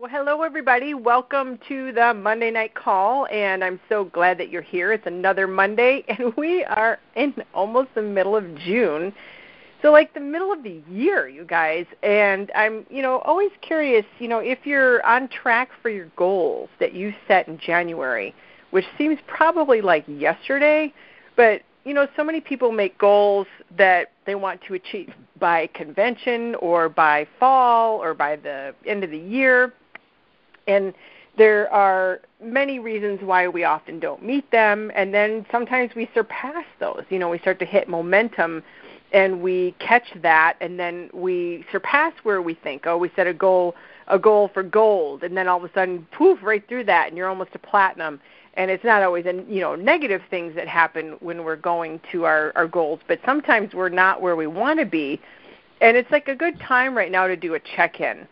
Well, hello, everybody. Welcome to the Monday Night Call, and I'm so glad that you're here. It's another Monday, and we are in almost the middle of June. So, like the middle of the year, you guys. And I'm, you know, always curious, you know, if you're on track for your goals that you set in January, which seems probably like yesterday, but you know, so many people make goals that they want to achieve by convention or by fall or by the end of the year. And there are many reasons why we often don't meet them, and then sometimes we surpass those. You know, we start to hit momentum and we catch that. And then we surpass where we think. Oh we set a goal a goal for gold. And then all of a sudden poof right through that. And you're almost to platinum. And it's not always a you know negative things that happen when we're going to our our goals. But sometimes we're not where we want to be. And it's like a good time right now to do a check in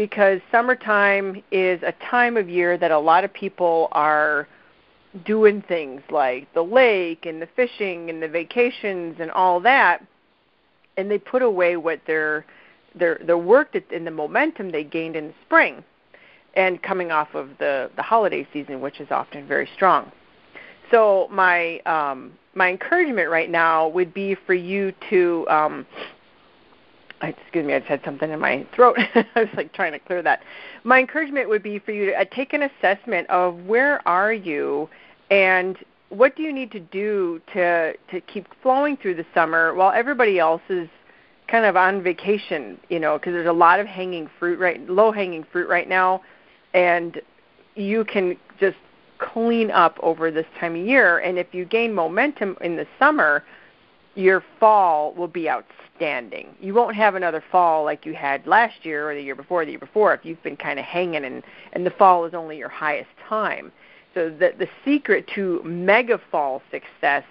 because summertime is a time of year that a lot of people are doing things like the lake and the fishing and the vacations and all that and they put away what their their their work that, and the momentum they gained in the spring and coming off of the the holiday season, which is often very strong. So my um, my encouragement right now would be for you to um, excuse me, I just had something in my throat. I was like trying to clear that. My encouragement would be for you to uh, take an assessment of where are you and what do you need to do to to keep flowing through the summer while everybody else is kind of on vacation, you know, because there's a lot of hanging fruit right low hanging fruit right now and you can just clean up over this time of year. And if you gain momentum in the summer, your fall will be outstanding. You won't have another fall like you had last year or the year before, the year before, if you've been kind of hanging and and the fall is only your highest time. So the the secret to mega fall success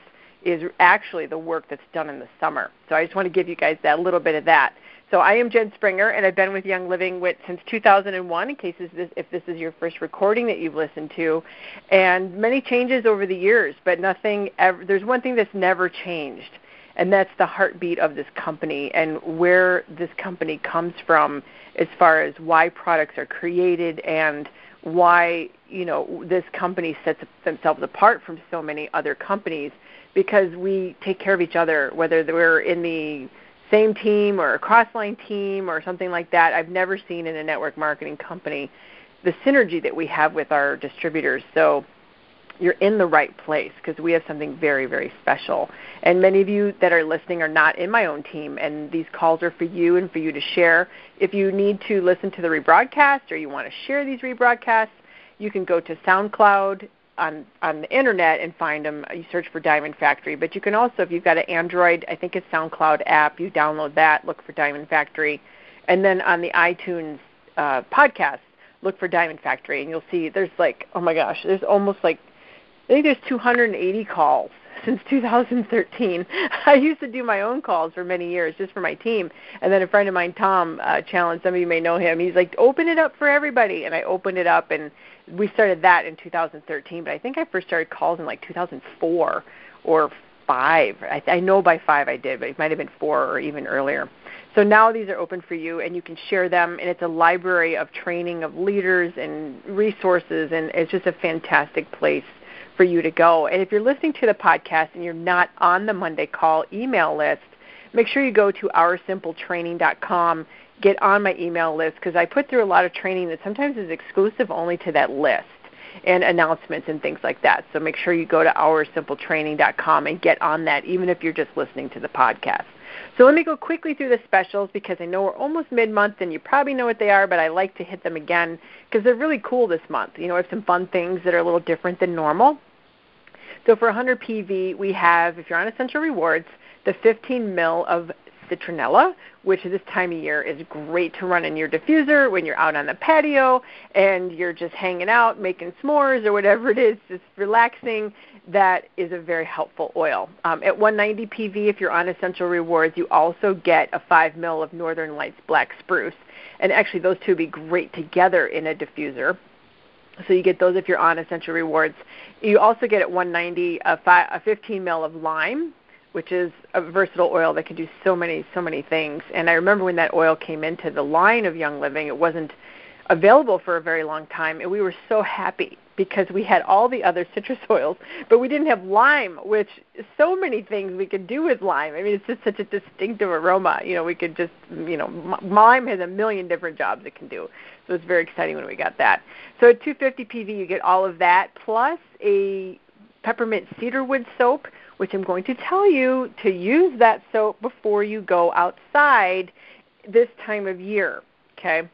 is actually the work that's done in the summer. So I just want to give you guys that little bit of that. So I am Jen Springer, and I've been with Young Living since 2001. In case this, if this is your first recording that you've listened to, and many changes over the years, but nothing. Ever, there's one thing that's never changed, and that's the heartbeat of this company and where this company comes from, as far as why products are created and why you know this company sets themselves apart from so many other companies because we take care of each other, whether we're in the same team or a cross-line team or something like that. I've never seen in a network marketing company the synergy that we have with our distributors. So you're in the right place because we have something very, very special. And many of you that are listening are not in my own team, and these calls are for you and for you to share. If you need to listen to the rebroadcast or you want to share these rebroadcasts, you can go to SoundCloud on on the internet and find them. You search for Diamond Factory, but you can also, if you've got an Android, I think it's SoundCloud app, you download that, look for Diamond Factory, and then on the iTunes uh, podcast, look for Diamond Factory, and you'll see there's like, oh my gosh, there's almost like I think there's 280 calls since 2013. I used to do my own calls for many years just for my team, and then a friend of mine, Tom, uh, challenged. Some of you may know him. He's like, "Open it up for everybody," and I opened it up, and we started that in 2013. But I think I first started calls in like 2004 or five. I, I know by five I did, but it might have been four or even earlier. So now these are open for you, and you can share them. And it's a library of training of leaders and resources, and it's just a fantastic place for you to go. And if you're listening to the podcast and you're not on the Monday Call email list, make sure you go to oursimpletraining.com, get on my email list because I put through a lot of training that sometimes is exclusive only to that list and announcements and things like that. So make sure you go to oursimpletraining.com and get on that even if you're just listening to the podcast. So let me go quickly through the specials because I know we're almost mid-month and you probably know what they are, but I like to hit them again because they're really cool this month. You know, we have some fun things that are a little different than normal. So for 100 PV, we have, if you're on Essential Rewards, the 15 mil of citronella, which at this time of year is great to run in your diffuser when you're out on the patio and you're just hanging out, making s'mores or whatever it is, just relaxing. That is a very helpful oil. Um, at 190 PV, if you're on Essential Rewards, you also get a 5 mil of Northern Lights Black Spruce. And actually, those two would be great together in a diffuser. So you get those if you're on Essential Rewards. You also get at 190 a, fi- a 15 mil of lime, which is a versatile oil that can do so many so many things. And I remember when that oil came into the line of Young Living, it wasn't available for a very long time, and we were so happy because we had all the other citrus oils, but we didn't have lime, which so many things we could do with lime. I mean, it's just such a distinctive aroma. You know, we could just, you know, lime has a million different jobs it can do. So it's very exciting when we got that. So at 250 PV, you get all of that plus a peppermint cedarwood soap, which I'm going to tell you to use that soap before you go outside this time of year. Okay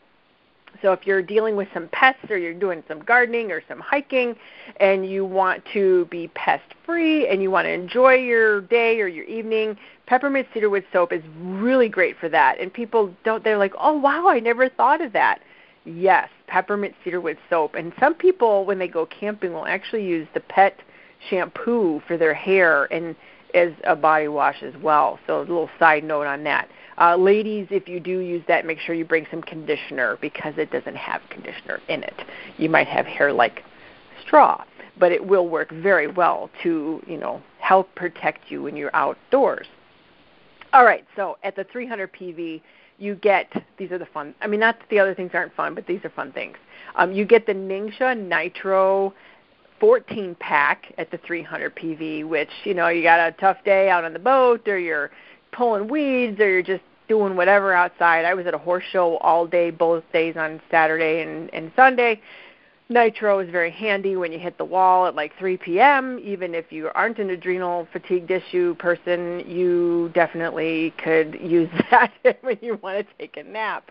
so if you're dealing with some pests or you're doing some gardening or some hiking and you want to be pest free and you want to enjoy your day or your evening, peppermint cedarwood soap is really great for that. And people don't they're like, "Oh, wow, I never thought of that." Yes, peppermint cedarwood soap. And some people when they go camping will actually use the pet shampoo for their hair and as a body wash as well. So a little side note on that. Uh, ladies, if you do use that, make sure you bring some conditioner because it doesn't have conditioner in it. You might have hair like straw, but it will work very well to, you know, help protect you when you're outdoors. All right, so at the 300 PV, you get these are the fun. I mean, not that the other things aren't fun, but these are fun things. Um, you get the Ningxia Nitro 14 pack at the 300 PV, which you know you got a tough day out on the boat, or you're pulling weeds or you're just doing whatever outside. I was at a horse show all day, both days on Saturday and, and Sunday. Nitro is very handy when you hit the wall at like 3 p.m. Even if you aren't an adrenal fatigued issue person, you definitely could use that when you want to take a nap.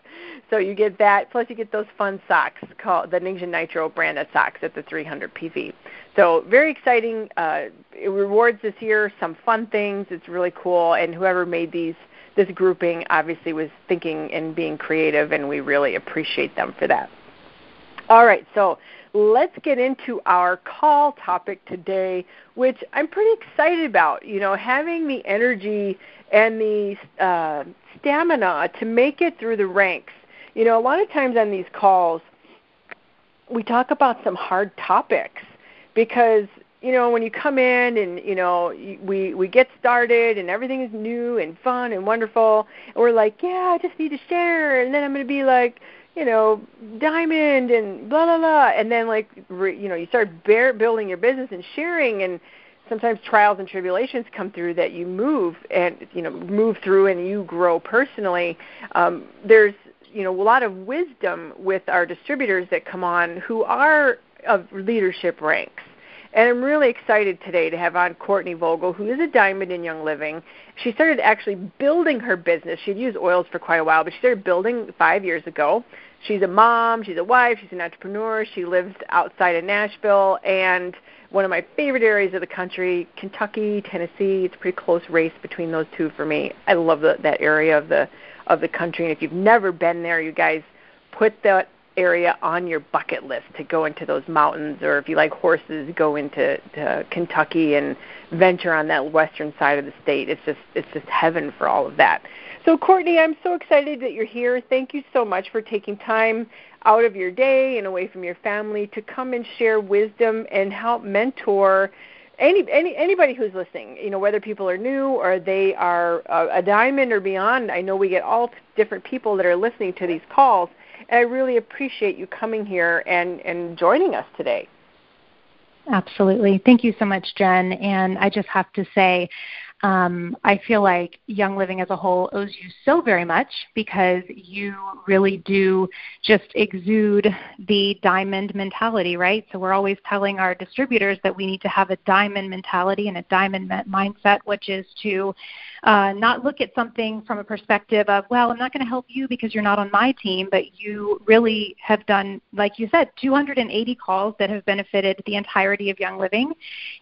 So you get that, plus you get those fun socks called the Ningxia Nitro branded socks at the 300 PV. So very exciting. Uh, rewards this year some fun things. It's really cool, and whoever made these this grouping obviously was thinking and being creative, and we really appreciate them for that. All right, so let's get into our call topic today, which I'm pretty excited about. You know, having the energy and the uh, stamina to make it through the ranks. You know, a lot of times on these calls, we talk about some hard topics because you know when you come in and you know we we get started and everything is new and fun and wonderful and we're like yeah i just need to share and then i'm going to be like you know diamond and blah blah blah and then like re, you know you start bear, building your business and sharing and sometimes trials and tribulations come through that you move and you know move through and you grow personally. Um, there's you know a lot of wisdom with our distributors that come on who are of leadership ranks. And I'm really excited today to have on Courtney Vogel, who is a diamond in Young Living. She started actually building her business. She'd used oils for quite a while, but she started building five years ago. She's a mom, she's a wife, she's an entrepreneur. She lives outside of Nashville and one of my favorite areas of the country, Kentucky, Tennessee. It's a pretty close race between those two for me. I love the, that area of the of the country. And if you've never been there, you guys put that area on your bucket list to go into those mountains, or if you like horses, go into to Kentucky and venture on that western side of the state. It's just it's just heaven for all of that. So Courtney, I'm so excited that you're here. Thank you so much for taking time out of your day and away from your family to come and share wisdom and help mentor any, any anybody who's listening, you know, whether people are new or they are a, a diamond or beyond. I know we get all different people that are listening to these calls, and I really appreciate you coming here and, and joining us today. Absolutely. Thank you so much, Jen. And I just have to say, um, I feel like Young Living as a whole owes you so very much because you really do just exude the diamond mentality, right? So we're always telling our distributors that we need to have a diamond mentality and a diamond mindset, which is to uh, not look at something from a perspective of, well, I'm not going to help you because you're not on my team, but you really have done, like you said, 280 calls that have benefited the entirety of Young Living.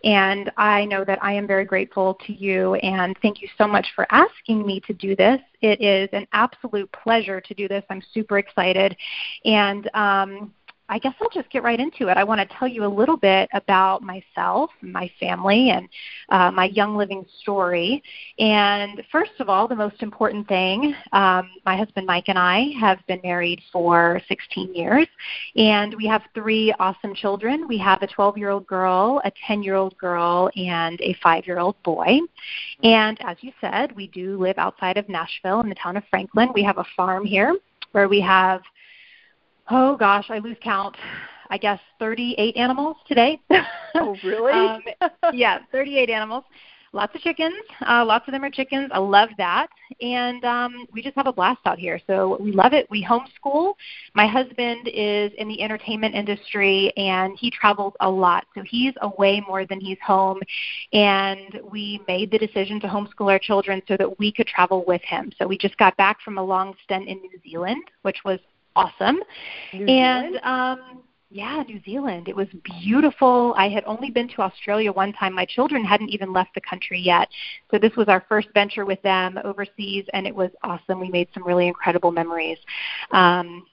And I know that I am very grateful to you, and thank you so much for asking me to do this. It is an absolute pleasure to do this. I'm super excited. And, um, I guess I'll just get right into it. I want to tell you a little bit about myself, my family, and uh, my young living story. And first of all, the most important thing um, my husband Mike and I have been married for 16 years, and we have three awesome children. We have a 12 year old girl, a 10 year old girl, and a 5 year old boy. And as you said, we do live outside of Nashville in the town of Franklin. We have a farm here where we have Oh gosh, I lose count. I guess 38 animals today. Oh, really? um, yeah, 38 animals lots of chickens. Uh, lots of them are chickens. I love that. And um, we just have a blast out here. So we love it. We homeschool. My husband is in the entertainment industry and he travels a lot. So he's away more than he's home. And we made the decision to homeschool our children so that we could travel with him. So we just got back from a long stint in New Zealand, which was awesome. New and um yeah, New Zealand. It was beautiful. I had only been to Australia one time. My children hadn't even left the country yet. So this was our first venture with them overseas, and it was awesome. We made some really incredible memories. Um,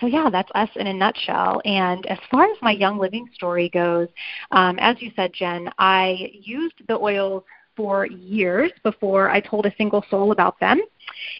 so yeah, that's us in a nutshell. And as far as my Young Living story goes, um, as you said, Jen, I used the oils for years before I told a single soul about them.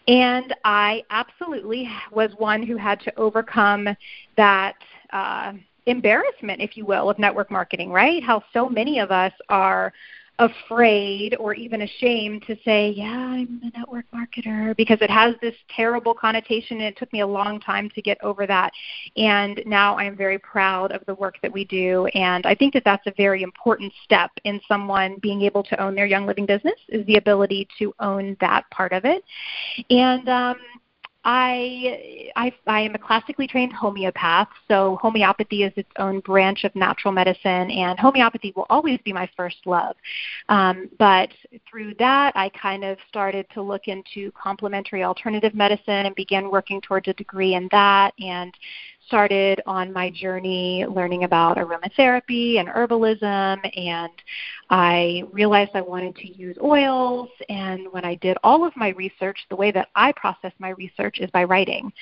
And I absolutely was one who had to overcome that uh, embarrassment, if you will, of network marketing, right? How so many of us are afraid or even ashamed to say, Yeah, I'm a network marketer because it has this terrible connotation and it took me a long time to get over that. And now I am very proud of the work that we do. And I think that that's a very important step in someone being able to own their young living business is the ability to own that part of it. And um, I, I I am a classically trained homeopath, so homeopathy is its own branch of natural medicine, and homeopathy will always be my first love. Um, but through that, I kind of started to look into complementary alternative medicine and began working towards a degree in that, and started on my journey learning about aromatherapy and herbalism and I realized I wanted to use oils. And when I did all of my research the way that I process my research is by writing.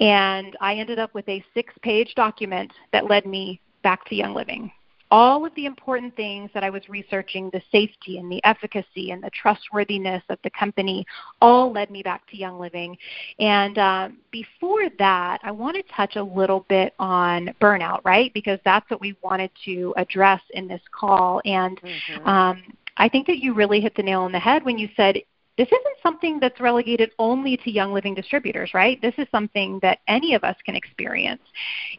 And I ended up with a 6-page document that led me back to young living all of the important things that I was researching the safety and the efficacy and the trustworthiness of the company all led me back to Young Living. And uh, before that, I want to touch a little bit on burnout, right? Because that's what we wanted to address in this call. And mm-hmm. um, I think that you really hit the nail on the head when you said this isn't something that's relegated only to young living distributors, right? This is something that any of us can experience.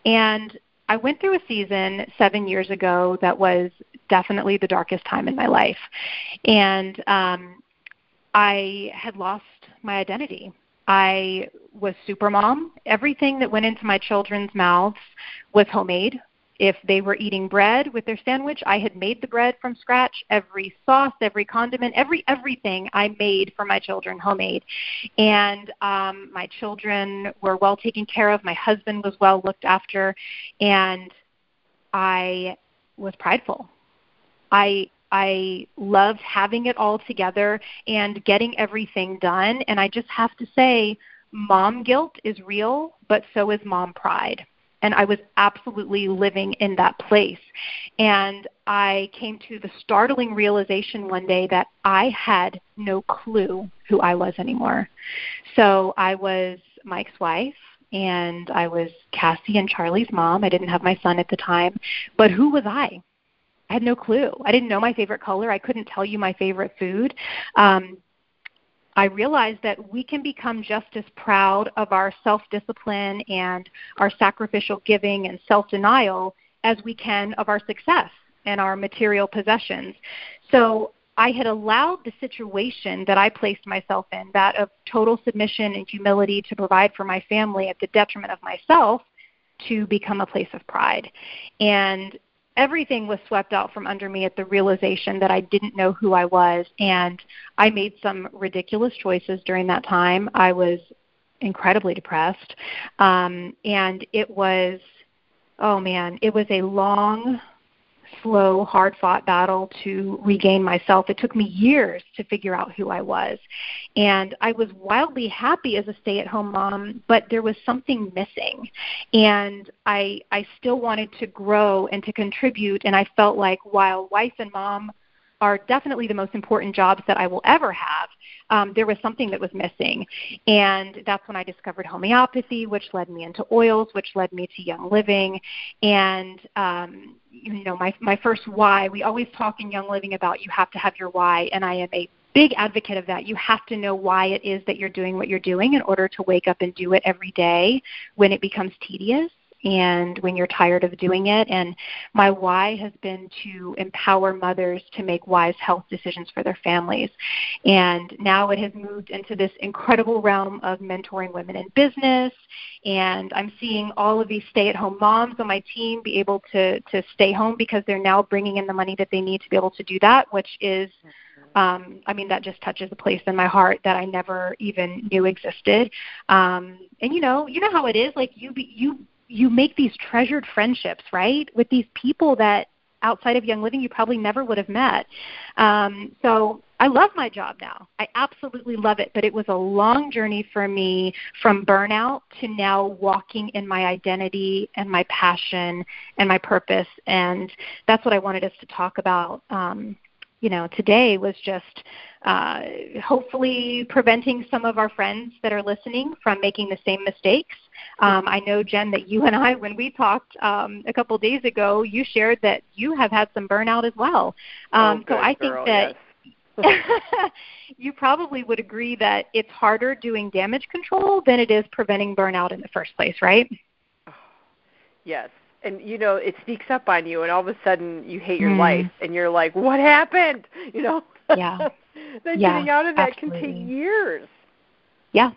And I went through a season seven years ago that was definitely the darkest time in my life. And um, I had lost my identity. I was super mom. Everything that went into my children's mouths was homemade if they were eating bread with their sandwich, I had made the bread from scratch. Every sauce, every condiment, every everything I made for my children homemade. And um, my children were well taken care of. My husband was well looked after, and I was prideful. I I loved having it all together and getting everything done. And I just have to say, mom guilt is real, but so is mom pride and I was absolutely living in that place. And I came to the startling realization one day that I had no clue who I was anymore. So I was Mike's wife and I was Cassie and Charlie's mom. I didn't have my son at the time, but who was I? I had no clue. I didn't know my favorite color. I couldn't tell you my favorite food. Um, I realized that we can become just as proud of our self discipline and our sacrificial giving and self denial as we can of our success and our material possessions. So I had allowed the situation that I placed myself in, that of total submission and humility to provide for my family at the detriment of myself, to become a place of pride. And everything was swept out from under me at the realization that I didn't know who I was. And I made some ridiculous choices during that time. I was incredibly depressed. Um, and it was, oh man, it was a long, slow, hard fought battle to regain myself. It took me years to figure out who I was. And I was wildly happy as a stay at home mom, but there was something missing. And I I still wanted to grow and to contribute and I felt like while wife and mom are definitely the most important jobs that I will ever have. Um, there was something that was missing. And that's when I discovered homeopathy, which led me into oils, which led me to Young Living. And, um, you know, my, my first why, we always talk in Young Living about you have to have your why. And I am a big advocate of that. You have to know why it is that you're doing what you're doing in order to wake up and do it every day when it becomes tedious and when you're tired of doing it. And my why has been to empower mothers to make wise health decisions for their families. And now it has moved into this incredible realm of mentoring women in business. And I'm seeing all of these stay at home moms on my team be able to, to stay home because they're now bringing in the money that they need to be able to do that, which is um, I mean, that just touches a place in my heart that I never even knew existed. Um, and you know, you know how it is. Like you, be, you, you make these treasured friendships, right, with these people that outside of Young Living you probably never would have met. Um, so I love my job now. I absolutely love it, but it was a long journey for me from burnout to now walking in my identity and my passion and my purpose. And that's what I wanted us to talk about um, you know today was just uh, hopefully preventing some of our friends that are listening from making the same mistakes. Um, I know Jen that you and I, when we talked um, a couple days ago, you shared that you have had some burnout as well. Um, oh, so I girl, think that. Yes. you probably would agree that it's harder doing damage control than it is preventing burnout in the first place, right? Yes, and you know it sneaks up on you and all of a sudden you hate your Mm. life and you're like what happened you know Yeah. then Yeah, getting out of that can take years Yeah,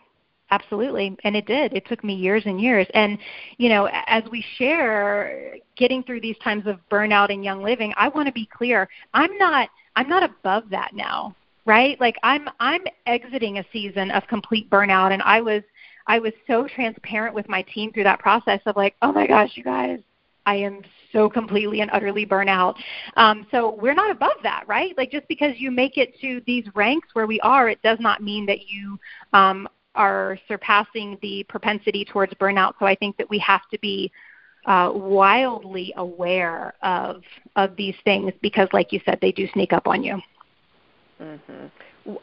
absolutely. And it did. It took me years and years. And, you know, as we share getting through these times of burnout and young living, I want to be clear. I'm not I'm not above that now, right? Like I'm I'm exiting a season of complete burnout and I was I was so transparent with my team through that process of like, "Oh my gosh, you guys, I am so completely and utterly burnout. Um, so we're not above that, right? Like just because you make it to these ranks where we are, it does not mean that you um, are surpassing the propensity towards burnout. So I think that we have to be uh, wildly aware of of these things because, like you said, they do sneak up on you. mhm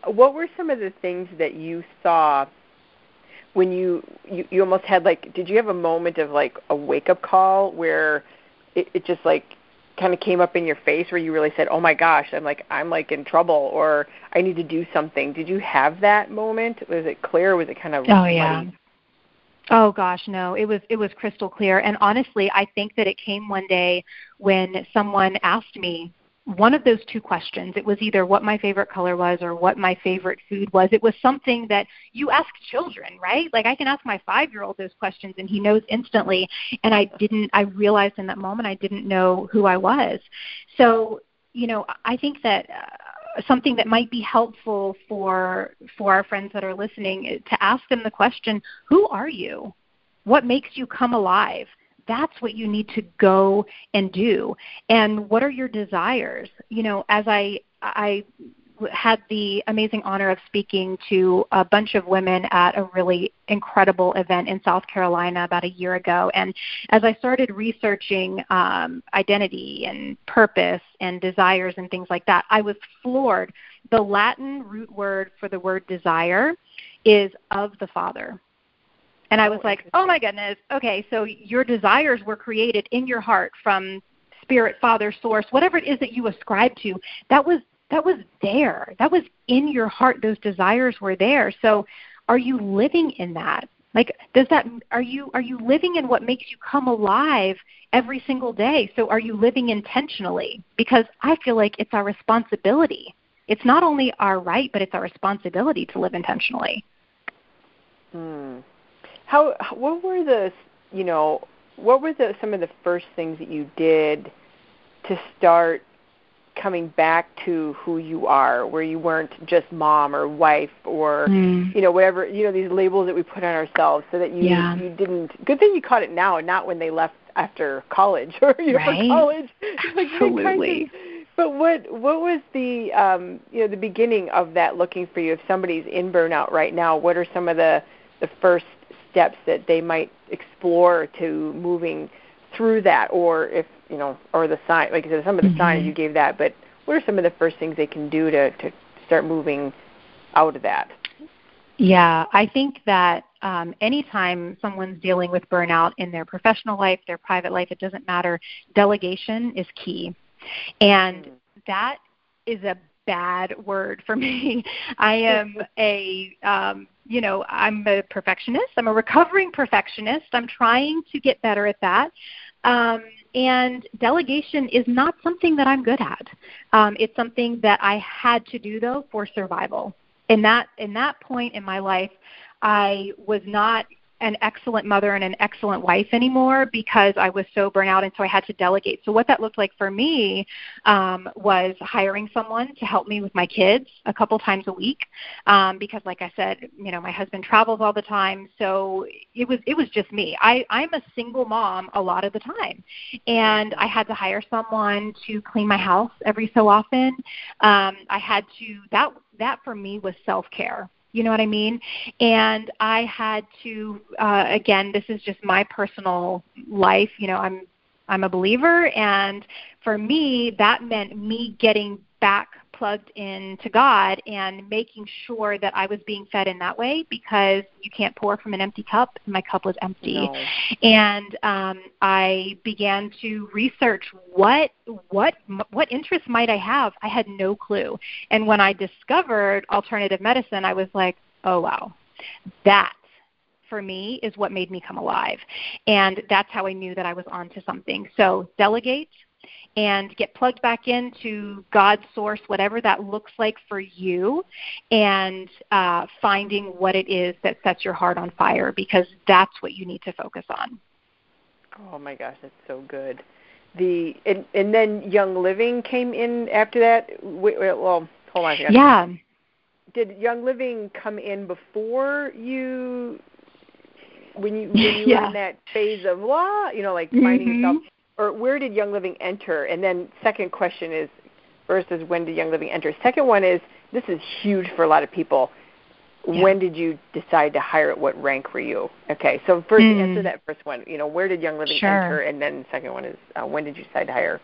what were some of the things that you saw when you, you you almost had like did you have a moment of like a wake up call where it, it just like kind of came up in your face where you really said oh my gosh i'm like i'm like in trouble or i need to do something did you have that moment was it clear or was it kind of Oh yeah. muddy? Oh gosh, no. It was it was crystal clear. And honestly, I think that it came one day when someone asked me one of those two questions. It was either what my favorite color was or what my favorite food was. It was something that you ask children, right? Like I can ask my 5-year-old those questions and he knows instantly. And I didn't I realized in that moment I didn't know who I was. So, you know, I think that uh, something that might be helpful for for our friends that are listening to ask them the question, who are you? What makes you come alive? That's what you need to go and do. And what are your desires? You know, as I I had the amazing honor of speaking to a bunch of women at a really incredible event in South Carolina about a year ago. And as I started researching um, identity and purpose and desires and things like that, I was floored. The Latin root word for the word desire is of the Father. And I was Oh, like, oh my goodness, okay, so your desires were created in your heart from spirit, father, source, whatever it is that you ascribe to. That was that was there. That was in your heart. Those desires were there. So are you living in that? Like does that are you are you living in what makes you come alive every single day? So are you living intentionally? Because I feel like it's our responsibility. It's not only our right, but it's our responsibility to live intentionally. Hmm. How what were the you know what were the some of the first things that you did to start coming back to who you are, where you weren't just mom or wife or Mm. you know whatever you know these labels that we put on ourselves, so that you Yeah. you didn't. Good thing you caught it now, and not when they left after college or you know Right. college. Like, kind of- Absolutely. but what what was the um, you know the beginning of that looking for you? If somebody's in burnout right now, what are some of the the first steps that they might explore to moving through that, or if you know, or the sign like I said, some of the signs Mhm. you gave that, but what are some of the first things they can do to to start moving out of that? Yeah, I think that um, anytime someone's dealing with burnout in their professional life, their private life, it doesn't matter, delegation is key. And Mm. that is a bad word for me. I am a um, you know, I'm a perfectionist. I'm a recovering perfectionist. I'm trying to get better at that. Um, and delegation is not something that I'm good at. Um, it's something that I had to do though for survival. In that in that point in my life, I was not an excellent mother and an excellent wife anymore because I was so burnt out and so I had to delegate. So what that looked like for me um, was hiring someone to help me with my kids a couple times a week um, because, like I said, you know my husband travels all the time, so it was it was just me. I I'm a single mom a lot of the time, and I had to hire someone to clean my house every so often. Um, I had to that that for me was self care you know what I mean? And I had to uh, again, this is just my personal life. You know, I'm I'm a believer, and for me, that meant me getting back plugged in to God and making sure that I was being fed in that way because you can't pour from an empty cup. My cup was empty, no. and um, I began to research what what what interests might I have. I had no clue, and when I discovered alternative medicine, I was like, oh wow, that for me is what made me come alive. And that's how I knew that I was onto something. So delegate, and get plugged back into God's source, whatever that looks like for you, and uh, finding what it is that sets your heart on fire because that's what you need to focus on. Oh my gosh, that's so good. The and, and then Young Living came in after that. Wait, wait, well, hold on. Yeah. Did Young Living come in before you when you when you yeah. were in that phase of law, you know, like mm-hmm. finding yourself or where did Young Living enter? And then second question is versus when did Young Living enter? Second one is this is huge for a lot of people. Yeah. When did you decide to hire at what rank were you? Okay, so first mm. answer that first one. You know, where did Young Living sure. enter? And then the second one is uh, when did you decide to hire?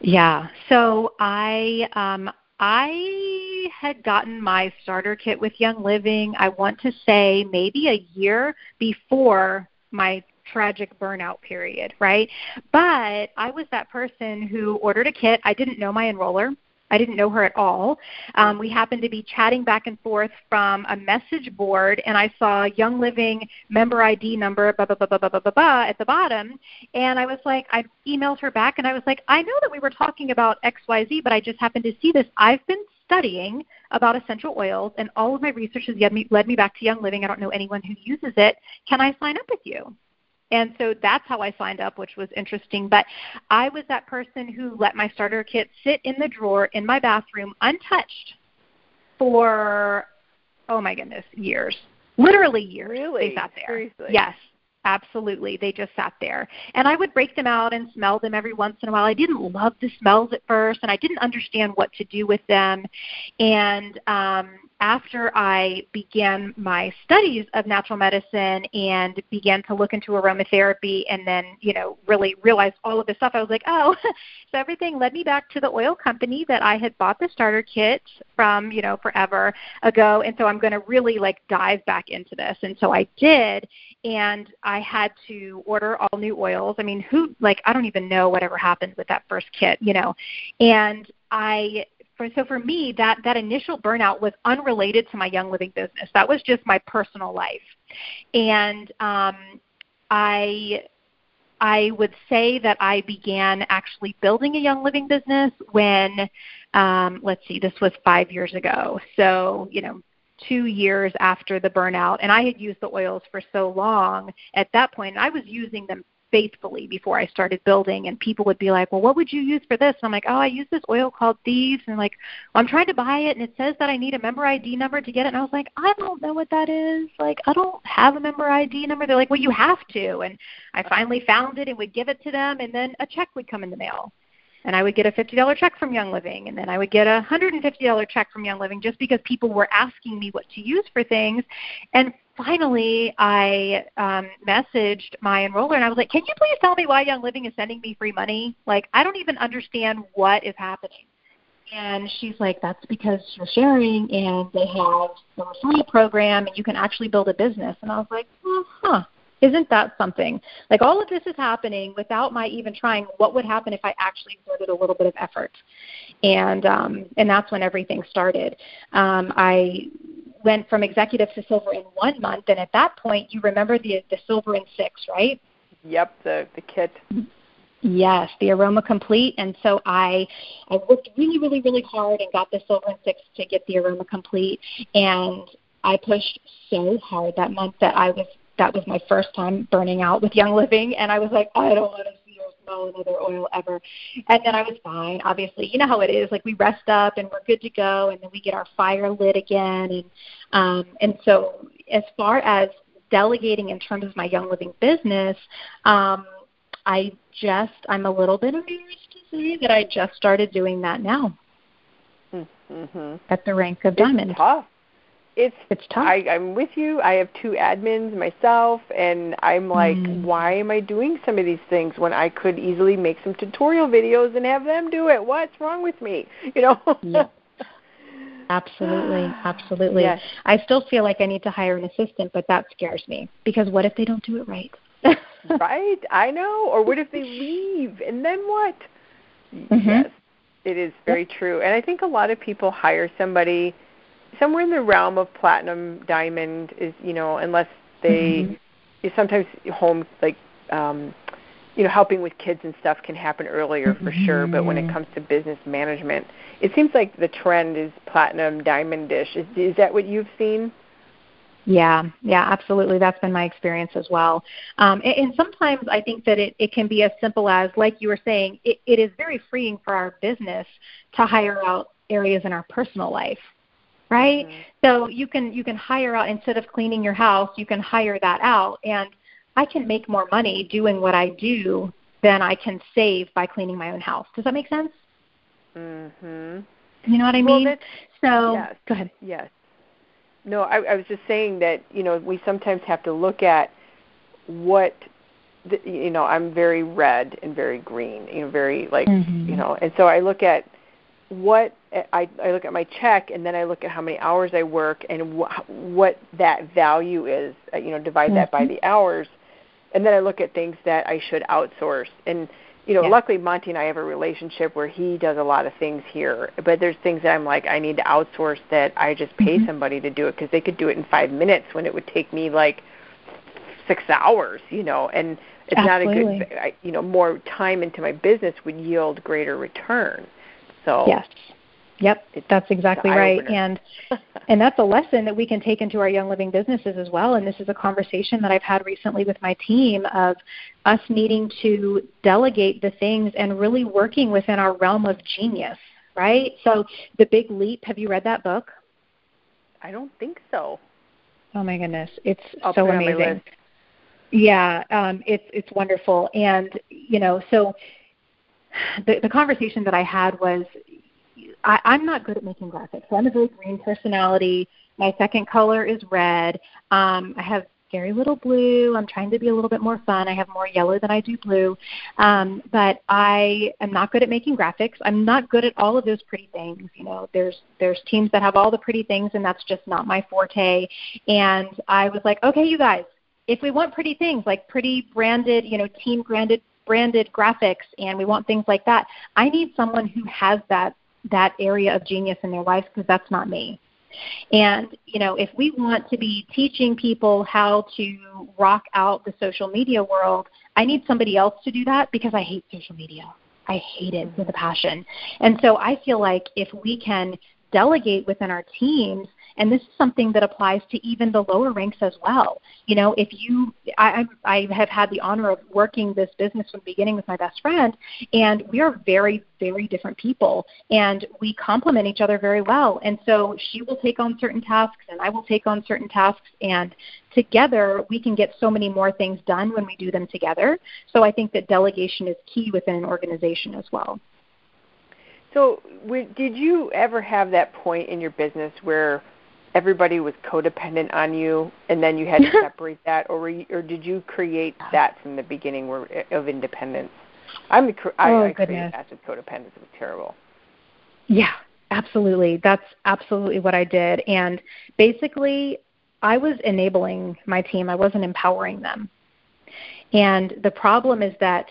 Yeah, so I um, I had gotten my starter kit with Young Living. I want to say maybe a year before my tragic burnout period, right? But I was that person who ordered a kit. I didn't know my enroller. I didn't know her at all. Um, we happened to be chatting back and forth from a message board, and I saw Young Living member ID number blah, blah, blah, blah, blah, blah, blah, blah, at the bottom. And I was like, I emailed her back, and I was like, I know that we were talking about XYZ, but I just happened to see this. I've been studying about essential oils, and all of my research has led me, led me back to Young Living. I don't know anyone who uses it. Can I sign up with you? And so that's how I signed up, which was interesting. But I was that person who let my starter kit sit in the drawer in my bathroom untouched for, oh my goodness, years. Literally years. Really? They sat there. Seriously? Yes. Absolutely. They just sat there. And I would break them out and smell them every once in a while. I didn't love the smells at first and I didn't understand what to do with them. And um after I began my studies of natural medicine and began to look into aromatherapy and then, you know, really realized all of this stuff, I was like, oh, so everything led me back to the oil company that I had bought the starter kit from, you know, forever ago. And so I'm going to really like dive back into this. And so I did. And I had to order all new oils. I mean, who, like, I don't even know whatever happened with that first kit, you know. And I for, so for me, that that initial burnout was unrelated to my Young Living business. That was just my personal life, and um, I I would say that I began actually building a Young Living business when, um, let's see, this was five years ago. So you know, two years after the burnout, and I had used the oils for so long at that point, and I was using them faithfully before I started building. And people would be like, well, what would you use for this? And I'm like, oh, I use this oil called Thieves. And like, well, I'm trying to buy it, and it says that I need a member ID number to get it. And I was like, I don't know what that is. Like, I don't have a member ID number. They're like, well, you have to. And I finally found it and would give it to them, and then a check would come in the mail and I would get a $50 check from Young Living, and then I would get a $150 check from Young Living just because people were asking me what to use for things. And finally, I um, messaged my enroller, and I was like, "Can you please tell me why Young Living is sending me free money? Like, I don't even understand what is happening." And she's like, "That's because you're sharing, and they have a referral program, and you can actually build a business." And I was like, "Huh." Isn't that something? Like all of this is happening without my even trying. What would happen if I actually exerted a little bit of effort? And um, and that's when everything started. Um, I went from executive to silver in one month, and at that point, you remember the the silver in six, right? Yep, the the kit. Yes, the aroma complete, and so I I worked really, really, really hard and got the silver in six to get the aroma complete, and I pushed so hard that month that I was that was my first time burning out with Young Living, and I was like, I don't want to smell another oil ever. And then I was fine. Obviously, you know how it is. Like we rest up and we're good to go, and then we get our fire lit again. And um, and so as far as delegating in terms of my Young Living business, um, I just I'm a little bit embarrassed to say that I just started doing that now. Mm-hmm. At the rank of diamond. Tough it's it's tough. I, I'm with you. I have two admins myself, and I'm like, Mm. why am I doing some of these things when I could easily make some tutorial videos and have them do it? What's wrong with me? You know? Yeah. Absolutely, absolutely. Yes. I still feel like I need to hire an assistant, but that scares me because what if they don't do it right? right? I know. Or what if they leave, and then what? Mhm. Yes, it is very true. And I think a lot of people hire somebody somewhere in the realm of platinum, diamond is you know, unless they Mhm. you sometimes home like um you know helping with kids and stuff can happen earlier for sure but when it comes to business management it seems like the trend is platinum diamondish is is that what you've seen Yeah, yeah, absolutely. That's been my experience as well. Um, and, and sometimes I think that it, it can be as simple as, like you were saying, it, it is very freeing for our business to hire out areas in our personal life, right? Mhm. So you can you can hire out instead of cleaning your house, you can hire that out, and I can make more money doing what I do than I can save by cleaning my own house. Does that make sense? mhm You know what I mean? so yes. go ahead. yes no I, I was just saying that you know we sometimes have to look at what the, you know i'm very red and very green you know very like Mhm. you know and so i look at what I, I look at my check and then I look at how many hours I work and wh- what that value is. Uh, you know, divide that by Mhm. the hours, and then I look at things that I should outsource. And you know, Yeah. luckily Monty and I have a relationship where he does a lot of things here, but there's things that I'm like I need to outsource that I just pay Mhm. somebody to do it because they could do it in five minutes when it would take me like six hours. You know, and it's not a good. I, you know, more time into my business would yield greater return. So Yes. Yep, that's exactly right. And and that's a lesson that we can take into our young living businesses as well. And this is a conversation that I've had recently with my team of us needing to delegate the things and really working within our realm of genius, right? So the big leap, have you read that book? I don't think so. Oh my goodness, it's I'll so put it on my amazing. Yeah, um, it's it's wonderful, and you know, so the the conversation that I had was, I, I'm not good at making graphics. So I'm a very green personality. My second color is red. Um, I have very little blue. I'm trying to be a little bit more fun. I have more yellow than I do blue, um, but I am not good at making graphics. I'm not good at all of those pretty things. You know, there's there's teams that have all the pretty things, and that's just not my forte. And I was like, okay, you guys, if we want pretty things like pretty branded, you know, team branded branded graphics and we want things like that, I need someone who has that that area of genius in their life because that's not me. And you know, if we want to be teaching people how to rock out the social media world, I need somebody else to do that because I hate social media. I hate it with a passion. And so I feel like if we can delegate within our teams and this is something that applies to even the lower ranks as well. You know, if you, I, I have had the honor of working this business from the beginning with my best friend, and we are very, very different people, and we complement each other very well. And so she will take on certain tasks, and I will take on certain tasks, and together we can get so many more things done when we do them together. So I think that delegation is key within an organization as well. So, did you ever have that point in your business where everybody was codependent on you, and then you had to separate that, or were you, or did you create that from the beginning where, of independence? I'm the I, Oh, I created that with codependence. It was terrible. Yeah, absolutely. That's absolutely what I did. And basically, I was enabling my team, I wasn't empowering them. And the problem is that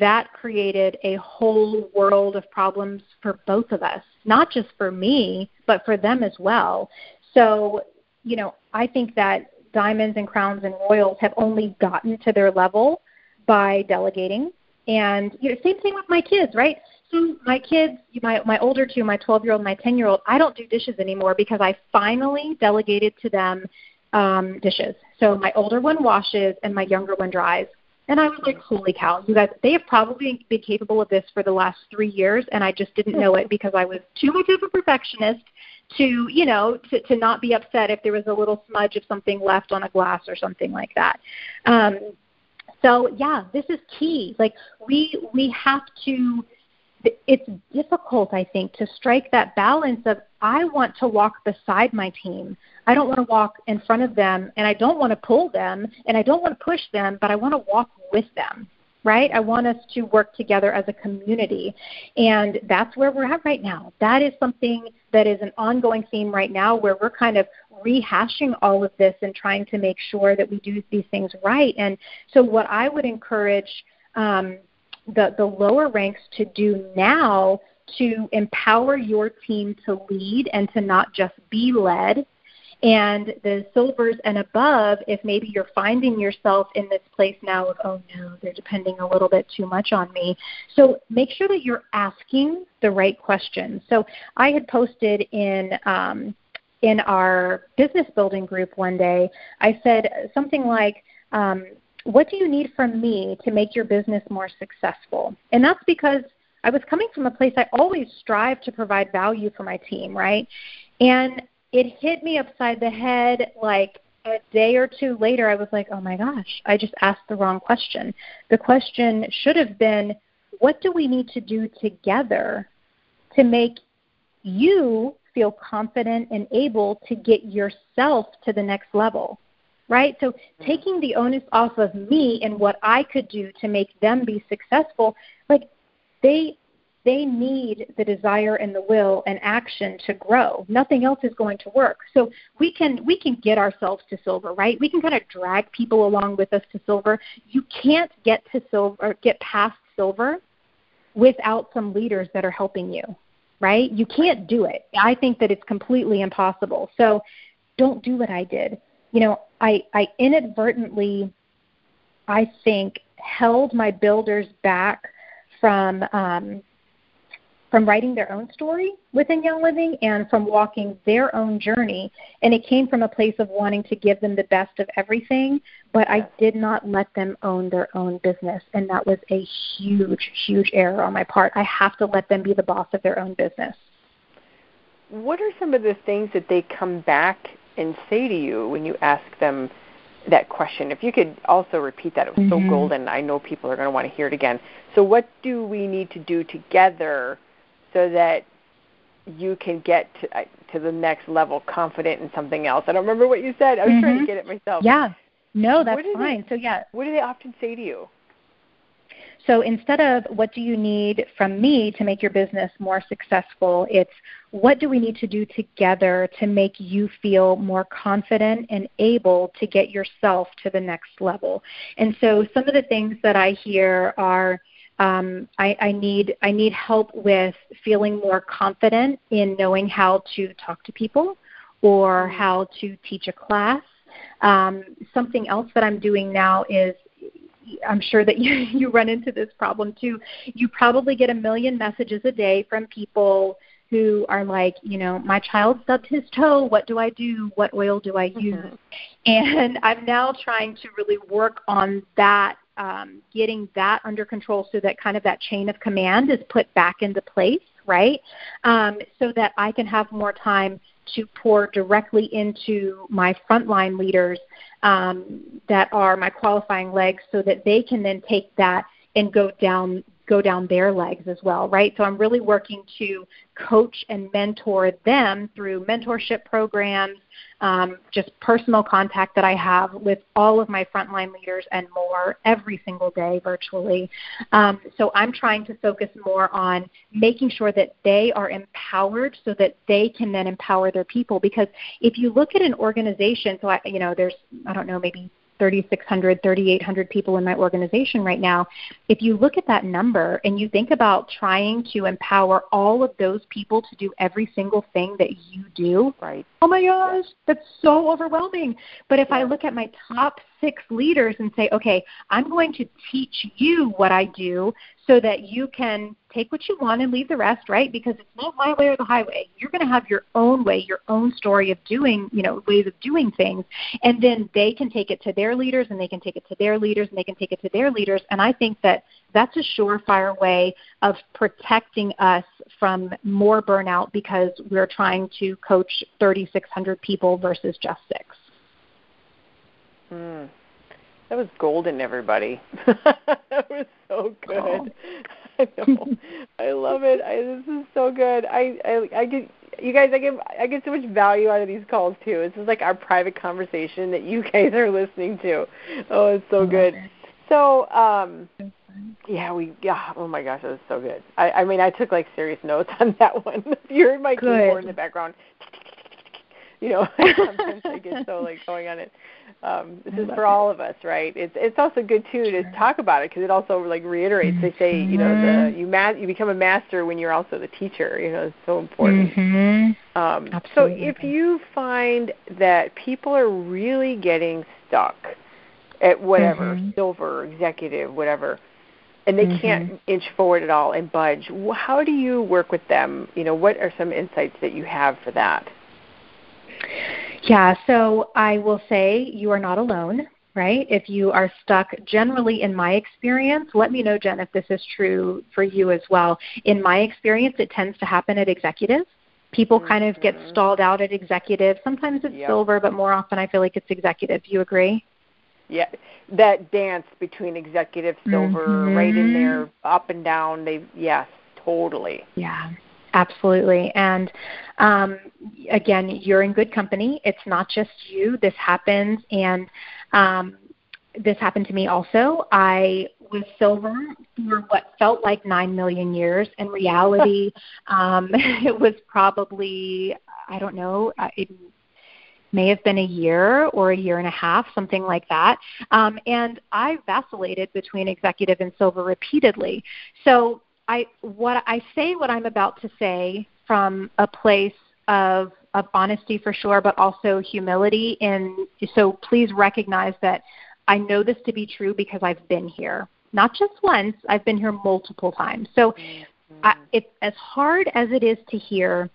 that created a whole world of problems for both of us, not just for me, but for them as well. So you know, I think that diamonds and crowns and royals have only gotten to their level by delegating. And you know, same thing with my kids, right? So my kids, my my older two, my 12 year old, my 10 year old, I don't do dishes anymore because I finally delegated to them um, dishes. So my older one washes and my younger one dries. And I was like, holy cow, you guys, they have probably been capable of this for the last three years, and I just didn't know it because I was too much of a perfectionist to, you know, to, to not be upset if there was a little smudge of something left on a glass or something like that. Um, so yeah, this is key. Like we we have to it's difficult, I think, to strike that balance of I want to walk beside my team. I don't want to walk in front of them, and I don't want to pull them, and I don't want to push them, but I want to walk with them, right? I want us to work together as a community. And that's where we're at right now. That is something that is an ongoing theme right now where we're kind of rehashing all of this and trying to make sure that we do these things right. And so, what I would encourage, um, the, the lower ranks to do now to empower your team to lead and to not just be led. And the silvers and above, if maybe you're finding yourself in this place now of, oh no, they're depending a little bit too much on me. So make sure that you're asking the right questions. So I had posted in um, in our business building group one day, I said something like, um, what do you need from me to make your business more successful? And that's because I was coming from a place I always strive to provide value for my team, right? And it hit me upside the head like a day or two later, I was like, oh my gosh, I just asked the wrong question. The question should have been, what do we need to do together to make you feel confident and able to get yourself to the next level? right? So mm-hmm. taking the onus off of me and what I could do to make them be successful, like they they need the desire and the will and action to grow. Nothing else is going to work. So we can we can get ourselves to silver, right? We can kind of drag people along with us to silver. You can't get to silver or get past silver without some leaders that are helping you, right? You can't do it. I think that it's completely impossible. So don't do what I did you know, I, I inadvertently, I think, held my builders back from um, from writing their own story within Young Living and from walking their own journey. And it came from a place of wanting to give them the best of everything, but I did not let them own their own business. And that was a huge, huge error on my part. I have to let them be the boss of their own business. What are some of the things that they come back and say to you when you ask them that question. If you could also repeat that, it was mm-hmm. so golden. I know people are going to want to hear it again. So, what do we need to do together so that you can get to, uh, to the next level, confident in something else? I don't remember what you said. I was mm-hmm. trying to mm-hmm. get it myself. Yeah. No, that's fine. They, so, yeah. What do they often say to you? So instead of what do you need from me to make your business more successful, it's what do we need to do together to make you feel more confident and able to get yourself to the next level. And so some of the things that I hear are um, I, I need I need help with feeling more confident in knowing how to talk to people or mm-hmm. how to teach a class. Um, something else that I'm doing now is I'm sure that you, you run into this problem too. You probably get a million messages a day from people who are like, you know, my child stubbed his toe. What do I do? What oil do I use? Mm-hmm. And I'm now trying to really work on that, um, getting that under control so that kind of that chain of command is put back into place, right? Um, so that I can have more time to pour directly into my frontline leaders um, that are my qualifying legs so that they can then take that and go down go down their legs as well, right? So I'm really working to coach and mentor them through mentorship programs, um, just personal contact that I have with all of my frontline leaders and more every single day virtually. Um, so I'm trying to focus more on making sure that they are empowered so that they can then empower their people. Because if you look at an organization, so I, you know, there's I don't know maybe 3,600, 3,800 people in my organization right now. If you look at that number and you think about trying to empower all of those people to do every single thing that you do, right? Oh my gosh, that's so overwhelming. But if yeah. I look at my top six leaders and say, okay, I'm going to teach you what I do so that you can take what you want and leave the rest, right? Because it's not my way or the highway. You're going to have your own way, your own story of doing, you know, ways of doing things. And then they can take it to their leaders and they can take it to their leaders and they can take it to their leaders. And I think that that's a surefire way of protecting us from more burnout because we're trying to coach 3,600 people versus just six. Mm. That was golden, everybody. that was so good. Oh. I know. I love it. I, this is so good. I, I I get you guys. I get I get so much value out of these calls too. This is like our private conversation that you guys are listening to. Oh, it's so good. It. So, um, yeah, we yeah. Oh my gosh, that was so good. I I mean, I took like serious notes on that one. you heard my good. keyboard in the background. You know, sometimes I get so like going on it um, this is for all of us, right? It's it's also good too to talk about it because it also like reiterates. They say you know the mm-hmm. you ma- you become a master when you're also the teacher. You know, it's so important. Mm-hmm. Um, so if you find that people are really getting stuck at whatever mm-hmm. silver executive whatever and they mm-hmm. can't inch forward at all and budge how do you work with them you know what are some insights that you have for that yeah, so I will say you are not alone, right? If you are stuck, generally in my experience, let me know, Jen, if this is true for you as well. In my experience, it tends to happen at executives. People mm-hmm. kind of get mm-hmm. stalled out at executive. Sometimes it's yep. silver, but more often I feel like it's executive. Do you agree? Yeah, that dance between executive silver, mm-hmm. right in there, up and down. They yes, totally. Yeah. Absolutely. And um, again, you're in good company. It's not just you. This happens. And um, this happened to me also. I was silver for what felt like 9 million years. In reality, um, it was probably, I don't know, uh, it may have been a year or a year and a half, something like that. Um, and I vacillated between executive and silver repeatedly. So I what I say what I'm about to say from a place of of honesty for sure, but also humility. And so please recognize that I know this to be true because I've been here, not just once. I've been here multiple times. So mm-hmm. I, it, as hard as it is to hear,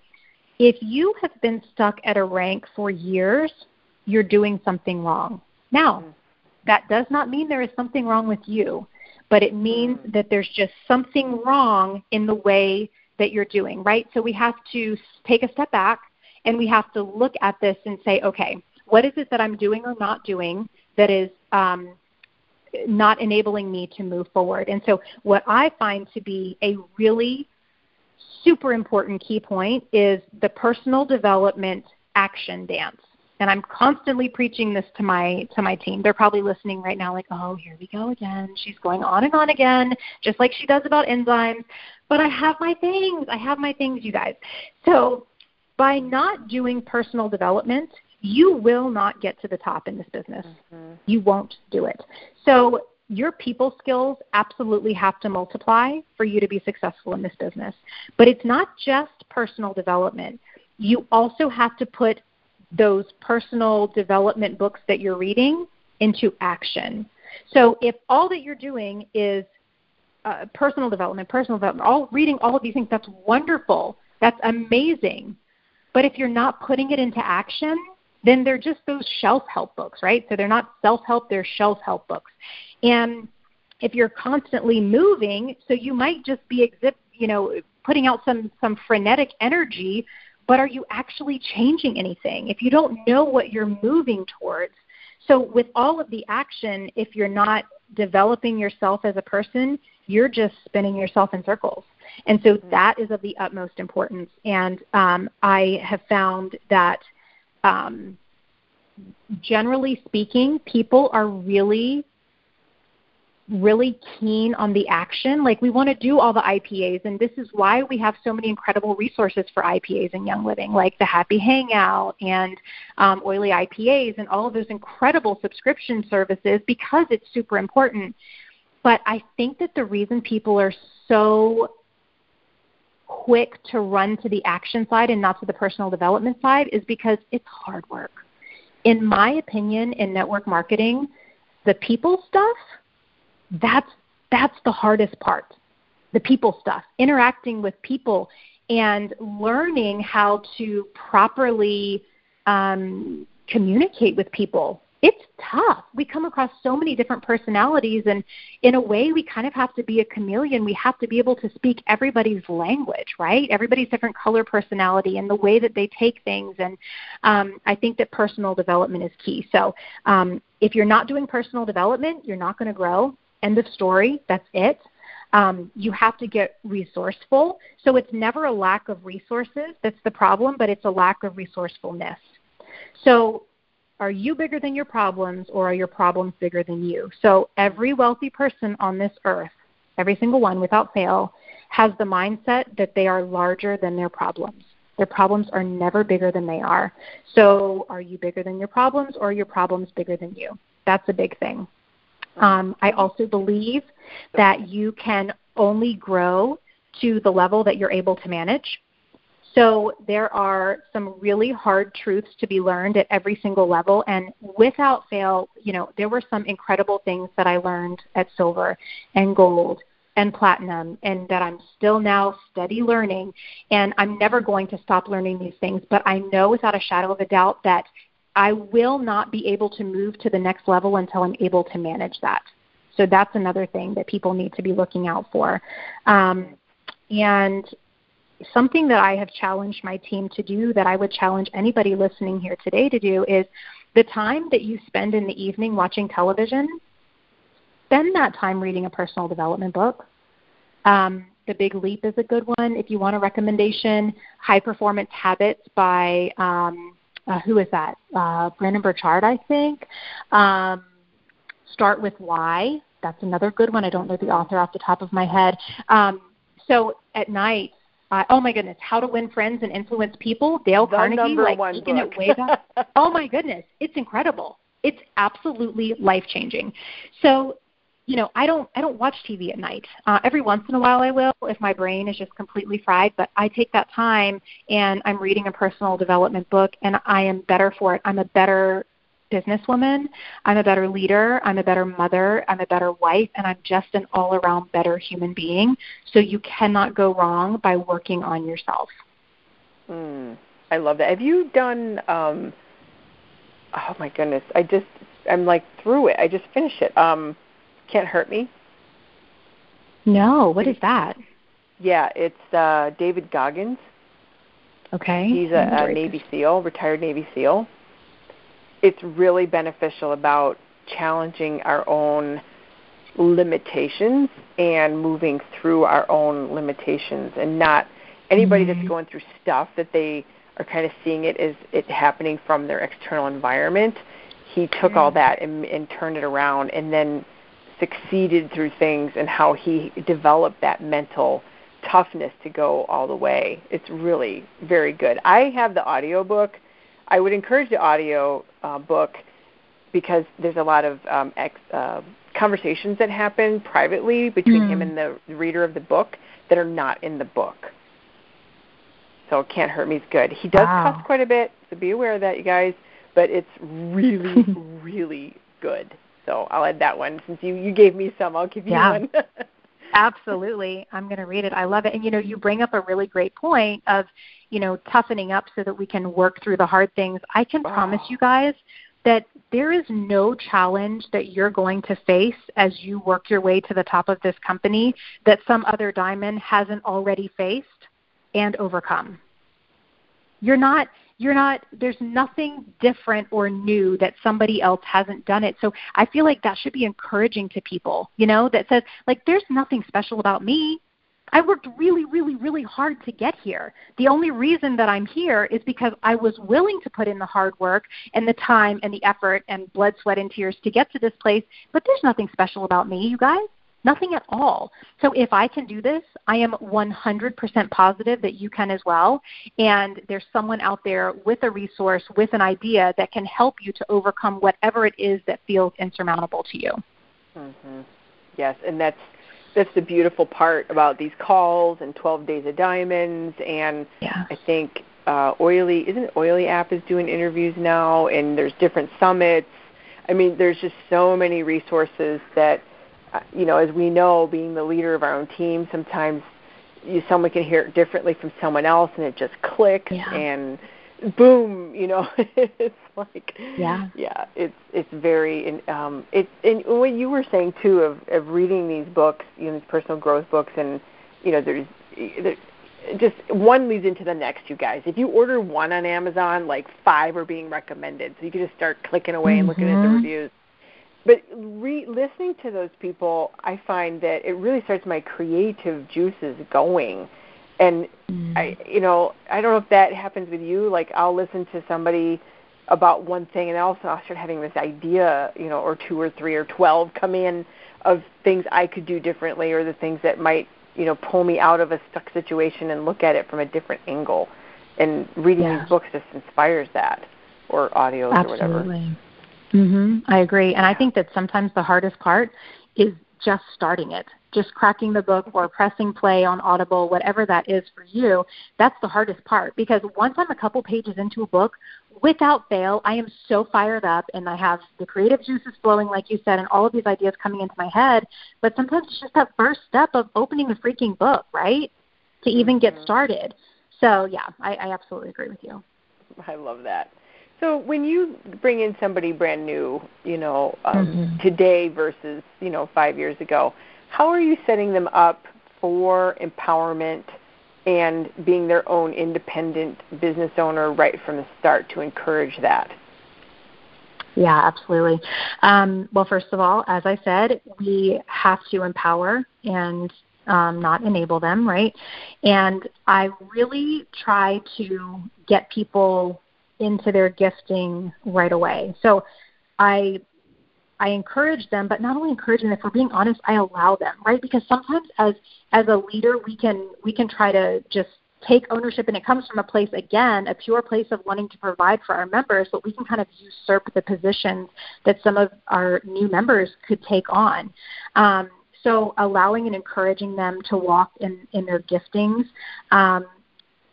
if you have been stuck at a rank for years, you're doing something wrong. Now, mm-hmm. that does not mean there is something wrong with you but it means mm. that there's just something wrong in the way that you're doing, right? So we have to take a step back and we have to look at this and say, okay, what is it that I'm doing or not doing that is um, not enabling me to move forward? And so, what I find to be a really super important key point is the personal development action dance and I'm constantly preaching this to my to my team. They're probably listening right now like, "Oh, here we go again. She's going on and on again, just like she does about enzymes." But I have my things. I have my things, you guys. So, by not doing personal development, you will not get to the top in this business. Mm-hmm. You won't do it. So, your people skills absolutely have to multiply for you to be successful in this business. But it's not just personal development. You also have to put those personal development books that you're reading into action. So if all that you're doing is uh, personal development, personal development, all reading all of these things, that's wonderful. That's amazing. But if you're not putting it into action, then they're just those shelf help books, right? So they're not self help, they're shelf help books. And if you're constantly moving, so you might just be exhibit, you know, putting out some some frenetic energy but are you actually changing anything if you don't know what you're moving towards? So, with all of the action, if you're not developing yourself as a person, you're just spinning yourself in circles. And so mm-hmm. that is of the utmost importance. And um, I have found that um, generally speaking, people are really really keen on the action. Like we want to do all the IPAs, and this is why we have so many incredible resources for IPAs in Young Living, like the Happy Hangout and um, Oily IPAs, and all of those incredible subscription services because it's super important. But I think that the reason people are so quick to run to the action side and not to the personal development side is because it's hard work. In my opinion, in network marketing, the people stuff that's that's the hardest part the people stuff interacting with people and learning how to properly um, communicate with people. It's tough. We come across so many different personalities and in a way we kind of have to be a chameleon. We have to be able to speak everybody's language right? Everybody's different color personality and the way that they take things and um, i think that personal development is key. So um, if you're not doing personal development you're not going to grow End of story. That's it. Um, you have to get resourceful. So it's never a lack of resources that's the problem, but it's a lack of resourcefulness. So are you bigger than your problems or are your problems bigger than you? So every wealthy person on this earth, every single one without fail, has the mindset that they are larger than their problems. Their problems are never bigger than they are. So are you bigger than your problems or are your problems bigger than you? That's a big thing. Um, I also believe that you can only grow to the level that you're able to manage. So there are some really hard truths to be learned at every single level and without fail, you know, there were some incredible things that I learned at silver and gold and platinum and that I'm still now steady learning and I'm never going to stop learning these things, but I know without a shadow of a doubt that I will not be able to move to the next level until I'm able to manage that. So that's another thing that people need to be looking out for. Um, and something that I have challenged my team to do that I would challenge anybody listening here today to do is the time that you spend in the evening watching television, spend that time reading a personal development book. Um, the Big Leap is a good one. If you want a recommendation, High Performance Habits by um, uh, who is that? Uh, Brendon Burchard, I think. Um, Start with Why. That's another good one. I don't know the author off the top of my head. Um, so at night, uh, oh my goodness, How to Win Friends and Influence People, Dale the Carnegie, like taking it way back. oh my goodness, it's incredible. It's absolutely life changing. So you know, I don't I don't watch TV at night. Uh, every once in a while I will if my brain is just completely fried. But I take that time and I'm reading a personal development book, and I am better for it. I'm a better businesswoman. I'm a better leader. I'm a better mother. I'm a better wife, and I'm just an all around better human being. So you cannot go wrong by working on yourself. Mm, I love that. Have you done? um Oh my goodness! I just I'm like through it. I just finished it. Um can't Hurt Me? No, what is that? Yeah, it's uh, David Goggins. Okay. He's a, a Navy SEAL, retired Navy SEAL. It's really beneficial about challenging our own limitations and moving through our own limitations and not anybody mm-hmm. that's going through stuff that they are kind of seeing it as it happening from their external environment. He took mm-hmm. all that and, and turned it around and then succeeded through things and how he developed that mental toughness to go all the way. It's really very good. I have the audio book. I would encourage the audio uh, book because there's a lot of um, ex, uh, conversations that happen privately between mm. him and the reader of the book that are not in the book. So Can't Hurt Me is good. He does wow. cuss quite a bit, so be aware of that, you guys. But it's really, really good. So I'll add that one since you you gave me some. I'll give you yeah. one. Absolutely. I'm going to read it. I love it. And you know, you bring up a really great point of, you know, toughening up so that we can work through the hard things. I can oh. promise you guys that there is no challenge that you're going to face as you work your way to the top of this company that some other diamond hasn't already faced and overcome. You're not you're not there's nothing different or new that somebody else hasn't done it so i feel like that should be encouraging to people you know that says like there's nothing special about me I worked really, really, really hard to get here. The only reason that I'm here is because I was willing to put in the hard work and the time and the effort and blood, sweat, and tears to get to this place. But there's nothing special about me, you guys. Nothing at all. So if I can do this, I am 100% positive that you can as well. And there's someone out there with a resource, with an idea that can help you to overcome whatever it is that feels insurmountable to you. Mm-hmm. Yes, and that's that's the beautiful part about these calls and 12 Days of Diamonds, and yeah. I think uh, Oily isn't Oily app is doing interviews now, and there's different summits. I mean, there's just so many resources that, you know, as we know, being the leader of our own team, sometimes you someone can hear it differently from someone else, and it just clicks yeah. and boom you know it's like yeah yeah it's it's very and um it and what you were saying too of of reading these books you know these personal growth books and you know there's there, just one leads into the next you guys if you order one on amazon like five are being recommended so you can just start clicking away and looking at the Mm-hmm. reviews but re- listening to those people i find that it really starts my creative juices going and mm. I you know I don't know if that happens with you like I'll listen to somebody about one thing and also I'll start having this idea you know or two or three or twelve come in of things I could do differently or the things that might you know pull me out of a stuck situation and look at it from a different angle and reading yes. these books just inspires that or audios Absolutely. or whatever Mhm. I agree. And I think that sometimes the hardest part is just starting it just cracking the book or pressing play on Audible, whatever that is for you, that's the hardest part. Because once I'm a couple pages into a book, without fail, I am so fired up and I have the creative juices flowing, like you said, and all of these ideas coming into my head. But sometimes it's just that first step of opening the freaking book, right? To even get mm-hmm. started. So, yeah, I, I absolutely agree with you. I love that. So when you bring in somebody brand new, you know, um, mm-hmm. today versus you know five years ago, how are you setting them up for empowerment and being their own independent business owner right from the start to encourage that? Yeah, absolutely. Um, well, first of all, as I said, we have to empower and um, not enable them, right? And I really try to get people into their gifting right away. So I I encourage them, but not only encourage them, if we're being honest, I allow them, right? Because sometimes as as a leader we can we can try to just take ownership and it comes from a place again, a pure place of wanting to provide for our members, but we can kind of usurp the positions that some of our new members could take on. Um, so allowing and encouraging them to walk in, in their giftings. Um,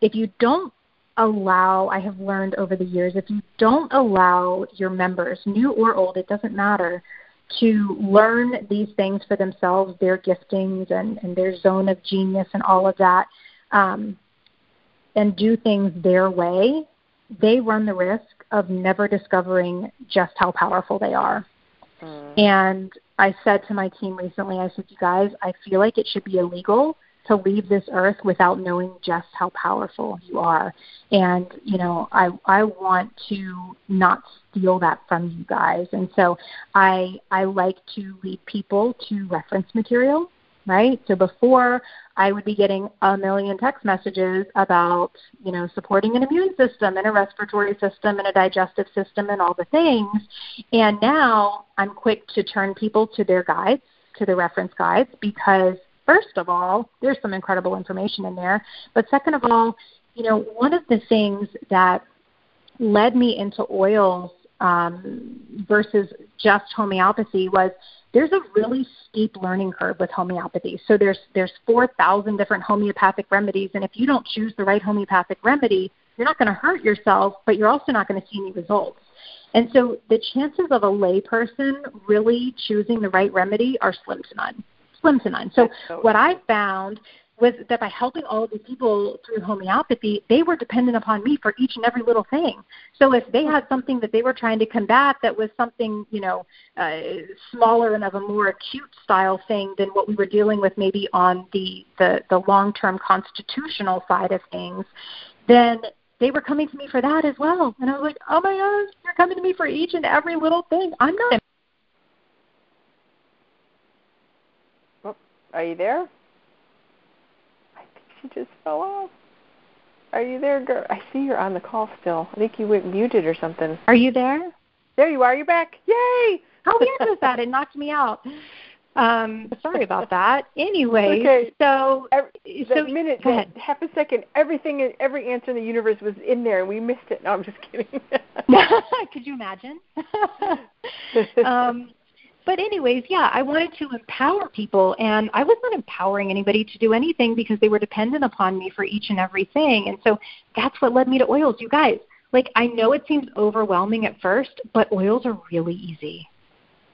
if you don't allow, I have learned over the years, if you don't allow your members, new or old, it doesn't matter, to learn these things for themselves, their giftings and, and their zone of genius and all of that, um, and do things their way, they run the risk of never discovering just how powerful they are. Mm. And I said to my team recently, I said, you guys, I feel like it should be illegal to leave this earth without knowing just how powerful you are. And, you know, I I want to not steal that from you guys. And so I I like to lead people to reference material, right? So before I would be getting a million text messages about, you know, supporting an immune system and a respiratory system and a digestive system and all the things. And now I'm quick to turn people to their guides, to the reference guides because first of all, there's some incredible information in there. But second of all, you know, one of the things that led me into oils um, versus just homeopathy was there's a really steep learning curve with homeopathy. So there's there's 4,000 different homeopathic remedies, and if you don't choose the right homeopathic remedy, you're not going to hurt yourself, but you're also not going to see any results. And so the chances of a layperson really choosing the right remedy are slim to none slim to none. So, what I found was that by helping all of these people through homeopathy, they were dependent upon me for each and every little thing. So if they had something that they were trying to combat that was something, you know, uh, smaller and of a more acute style thing than what we were dealing with maybe on the, the, the long-term constitutional side of things, then they were coming to me for that as well. And I was like, oh my gosh, you're coming to me for each and every little thing. I'm not Are you there? I think she just fell off. Are you there, girl? I see you're on the call still. I think you went muted or something. Are you there? There you are. You're back. Yay! How weird was that? It knocked me out. Um, sorry about that. Anyway, okay. so every, so minute, ahead. half a second, everything, every answer in the universe was in there, and we missed it. No, I'm just kidding. Could you imagine? um, but anyways, yeah, I wanted to empower people, and I was not empowering anybody to do anything because they were dependent upon me for each and everything. And so that's what led me to oils, you guys. Like I know it seems overwhelming at first, but oils are really easy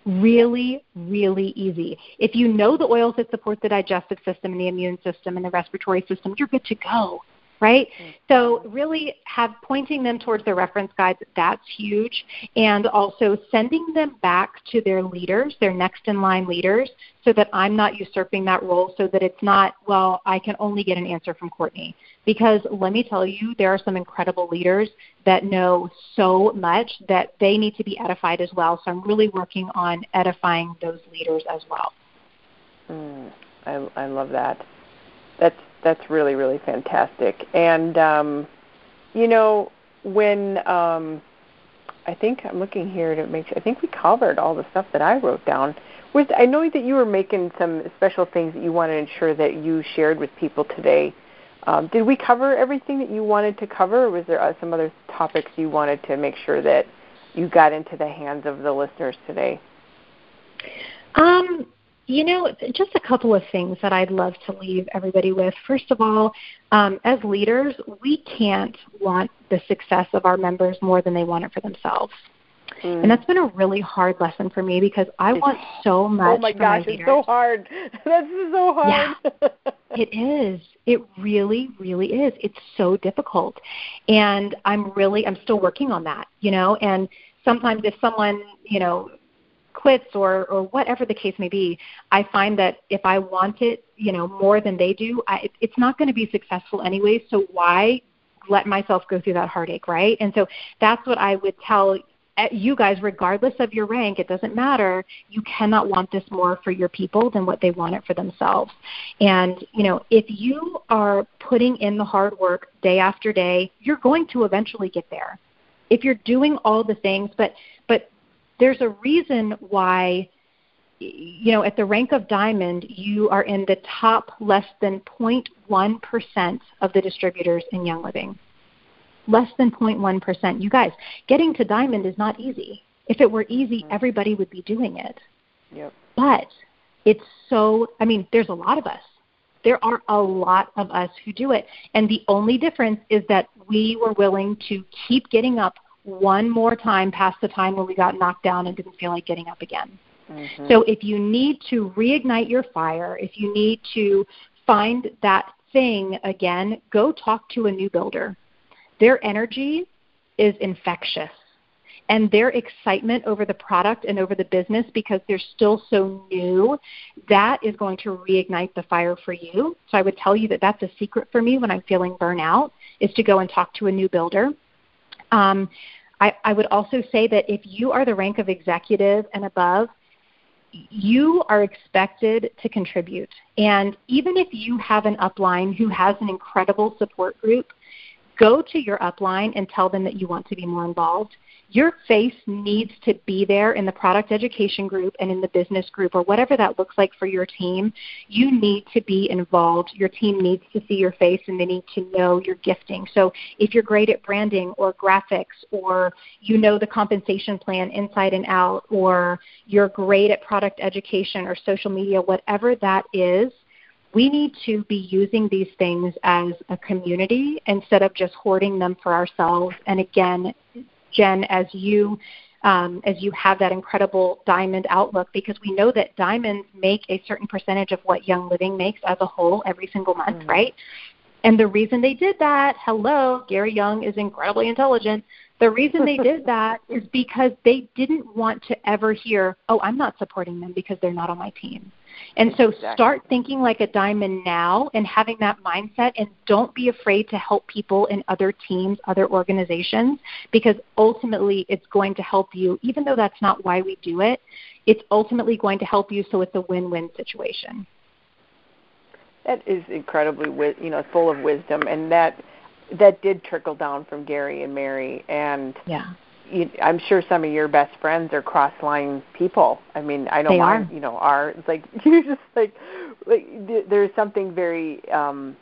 really, really easy. If you know the oils that support the digestive system and the immune system and the respiratory system, you're good to go, right? Mm-hmm. So really have pointing them towards their reference guides, that's huge. And also sending them back to their leaders, their next in line leaders, so that I'm not usurping that role so that it's not, well, I can only get an answer from Courtney. Because let me tell you, there are some incredible leaders that know so much that they need to be edified as well. So I'm really working on edifying those leaders as well. Mm, I, I love that. That's that's really really fantastic. And um, you know when um, I think I'm looking here to make sure. I think we covered all the stuff that I wrote down. Was I know that you were making some special things that you want to ensure that you shared with people today. Um, did we cover everything that you wanted to cover, or was there uh, some other topics you wanted to make sure that you got into the hands of the listeners today? Um, you know, just a couple of things that I'd love to leave everybody with. First of all, um, as leaders, we can't want the success of our members more than they want it for themselves. Mm. And that's been a really hard lesson for me because I want so much. Oh my gosh, my it's so hard. That's so hard. Yeah, it is. It really, really is. It's so difficult, and I'm really, I'm still working on that. You know, and sometimes if someone, you know, quits or or whatever the case may be, I find that if I want it, you know, more than they do, I, it's not going to be successful anyway. So why let myself go through that heartache, right? And so that's what I would tell eh, you guys, regardless of your rank, it doesn't matter. You cannot want this more for your people than what they want it for themselves. And, you know, if you are putting in the hard work day after day, you're going to eventually get there. If you're doing all the things, but there's a reason why you know, at the rank of diamond, you are in the top less than 0.1% of the distributors in Young Living less than 0.1%. You guys, getting to diamond is not easy. If it were easy, mm-hmm. everybody would be doing it. Yep. But it's so, I mean, there's a lot of us. There are a lot of us who do it. And the only difference is that we were willing to keep getting up one more time past the time when we got knocked down and didn't feel like getting up again. Mm-hmm. So if you need to reignite your fire, if you need to find that thing again, go talk to a new builder their energy is infectious. And their excitement over the product and over the business because they're still so new, that is going to reignite the fire for you. So I would tell you that that's a secret for me when I'm feeling burnout is to go and talk to a new builder. Um, I, I would also say that if you are the rank of executive and above, you are expected to contribute. And even if you have an upline who has an incredible support group, go to your upline and tell them that you want to be more involved. Your face needs to be there in the product education group and in the business group or whatever that looks like for your team. You need to be involved. Your team needs to see your face and they need to know your gifting. So if you're great at branding or graphics or you know the compensation plan inside and out or you're great at product education or social media, whatever that is, we need to be using these things as a community instead of just hoarding them for ourselves. And again, Jen, as you um, as you have that incredible diamond outlook, because we know that diamonds make a certain percentage of what Young Living makes as a whole every single month, mm-hmm. right? And the reason they did that, hello, Gary Young is incredibly intelligent. The reason they did that is because they didn't want to ever hear, oh, I'm not supporting them because they're not on my team. And so exactly. start thinking like a diamond now and having that mindset and don't be afraid to help people in other teams, other organizations, because ultimately it's going to help you, even though that's not why we do it, it's ultimately going to help you so it's a win win situation. that is incredibly, you know, full of wisdom, and that that did trickle down from Gary and Mary, and yeah, you, I'm sure some of your best friends are cross line people. I mean, I know they mine, are. you know, are it's like you just like like there's something very um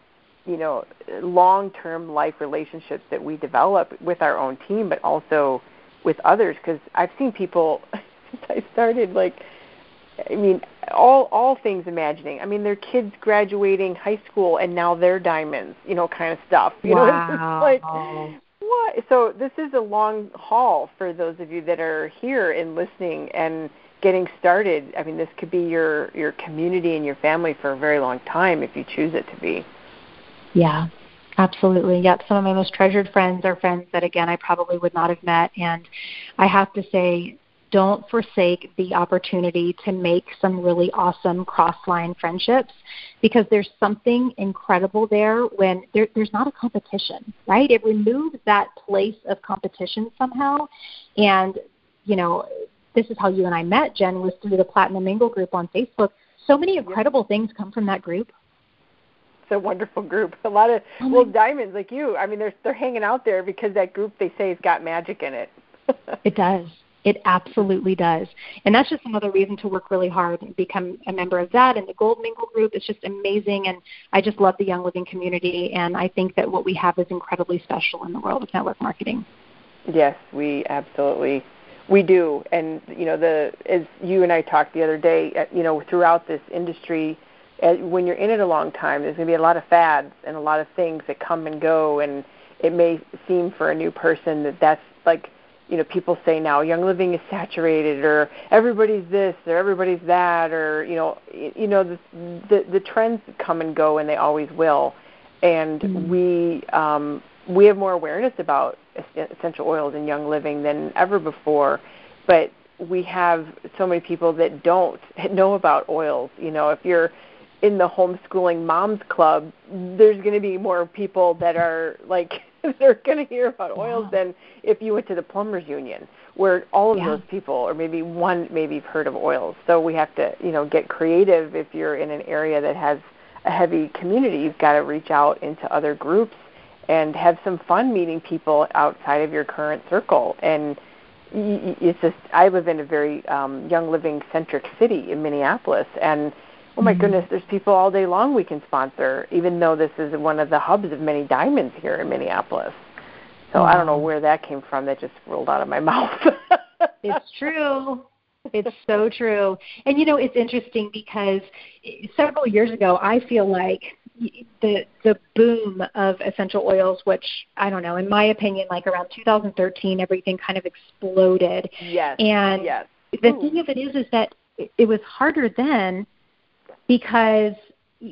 you know long term life relationships that we develop with our own team but also with others because i've seen people since i started like i mean all all things imagining i mean their kids graduating high school and now they're diamonds you know kind of stuff you wow. know it's like what so this is a long haul for those of you that are here and listening and getting started i mean this could be your your community and your family for a very long time if you choose it to be yeah, absolutely. Yep. Some of my most treasured friends are friends that, again, I probably would not have met. And I have to say, don't forsake the opportunity to make some really awesome cross line friendships because there's something incredible there when there, there's not a competition, right? It removes that place of competition somehow. And, you know, this is how you and I met, Jen, was through the Platinum Mingle group on Facebook. So many incredible things come from that group It's a wonderful group. A lot of oh well diamonds like you. I mean, they're they're hanging out there because that group they say has got magic in it. it does. It absolutely does. And that's just another reason to work really hard and become a member of that and the Gold Mingle group. It's just amazing. And I just love the Young Living community. And I think that what we have is incredibly special in the world of network marketing. Yes, we absolutely we do. And, you know, the as you and I talked the other day, uh, you know, throughout this industry, when you're in it a long time, there's going to be a lot of fads and a lot of things that come and go, and it may seem for a new person that that's like, you know, people say now young living is saturated, or everybody's this, or everybody's that, or you know, you know, the the, the trends come and go, and they always will, and mm-hmm. we um, we have more awareness about essential oils and young living than ever before, but we have so many people that don't know about oils. You know, if you're in the homeschooling moms club, there's going to be more people that are like they're going to hear about oils yeah. than if you went to the plumbers union, where all of yeah. those people, or maybe one, maybe have heard of oils. So we have to, you know, get creative. If you're in an area that has a heavy community, you've got to reach out into other groups and have some fun meeting people outside of your current circle. And it's just, I live in a very um, young living centric city in Minneapolis, and oh my mm-hmm. goodness, there's people all day long we can sponsor, even though this is one of the hubs of many diamonds here in Minneapolis. So I don't know where that came from. That just rolled out of my mouth. it's true. It's so true. And you know, it's interesting because several years ago, I feel like the the boom of essential oils, which I don't know, in my opinion, like around 2013, everything kind of exploded. Yes. And yes. the Ooh. thing of it is, is that it was harder then because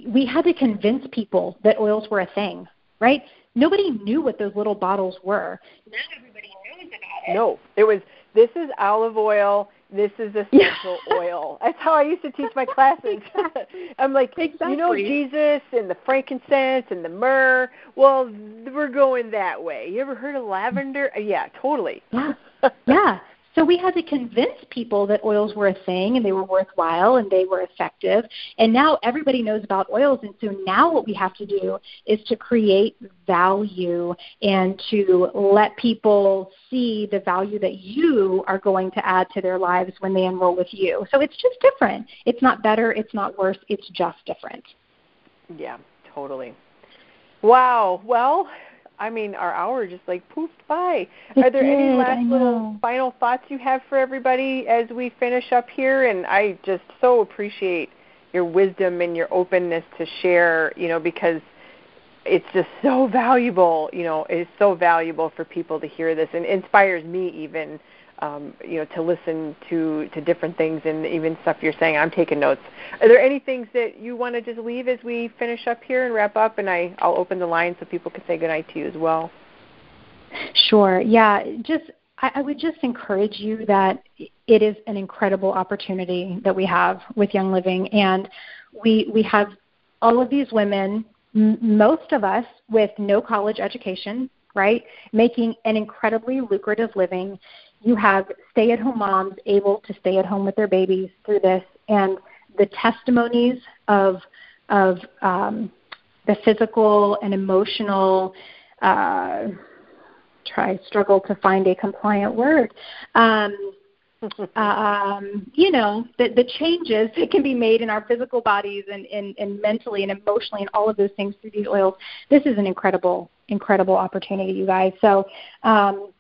we had to convince people that oils were a thing, right? Nobody knew what those little bottles were. Now everybody knows about it. No, it was this is olive oil. This is essential oil. That's how I used to teach my classes. I'm like, exactly. you know, Jesus and the frankincense and the myrrh. Well, we're going that way. You ever heard of lavender? Uh, yeah, totally. Yeah, yeah. So we had to convince people that oils were a thing and they were worthwhile and they were effective. And now everybody knows about oils. And so now what we have to do is to create value and to let people see the value that you are going to add to their lives when they enroll with you. So it's just different. It's not better, it's not worse, it's just different. Yeah, totally. Wow. Well, I mean, our hour just like poofed by. It Are there did, any last little final thoughts you have for everybody as we finish up here? And I just so appreciate your wisdom and your openness to share, you know, because it's just so valuable, you know, it's so valuable for people to hear this and inspires me even um, you know, to listen to to different things and even stuff you're saying. I'm taking notes. Are there any things that you want to just leave as we finish up here and wrap up? And I I'll open the line so people can say goodnight to you as well. Sure. Yeah. Just I, I would just encourage you that it is an incredible opportunity that we have with Young Living, and we we have all of these women, m- most of us with no college education, right, making an incredibly lucrative living you have stay at home moms able to stay at home with their babies through this and the testimonies of of um, the physical and emotional. Uh, try struggle to find a compliant word. Um, um, you know, the, the changes that can be made in our physical bodies and, and, and mentally and emotionally and all of those things through these oils. This is an incredible, incredible opportunity, you guys. So um,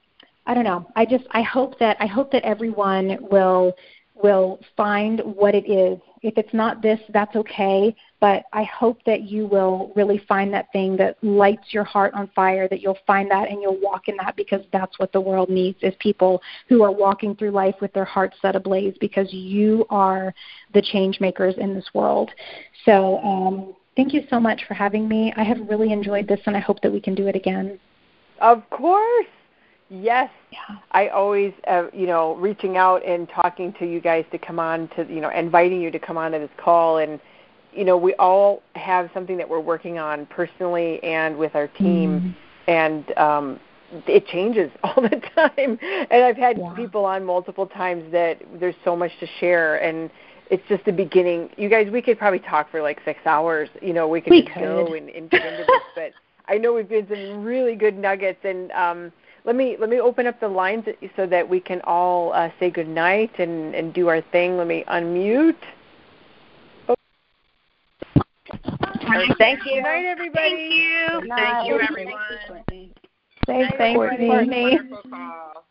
I don't know. I just I hope that I hope that everyone will will find what it is. If it's not this, that's okay. But I hope that you will really find that thing that lights your heart on fire, that you'll find that and you'll walk in that because that's what the world needs is people who are walking through life with their hearts set ablaze because you are the change makers in this world. So um, thank you so much for having me. I have really enjoyed this and I hope that we can do it again. Of course. Yes, yeah. I always, uh, you know, reaching out and talking to you guys to come on to, you know, inviting you to come on to this call, and you know, we all have something that we're working on personally and with our team, mm. and um, it changes all the time. And I've had yeah. people on multiple times that there's so much to share, and it's just the beginning. You guys, we could probably talk for like six hours. You know, we could we just could. go and, and get into this, but I know we've been some really good nuggets and. um let me let me open up the lines so that we can all uh, say good night and, and do our thing. Let me unmute. Thank you. Good night, everybody. Thank you. Thank you, everyone. Thanks, Courtney. Wonderful call.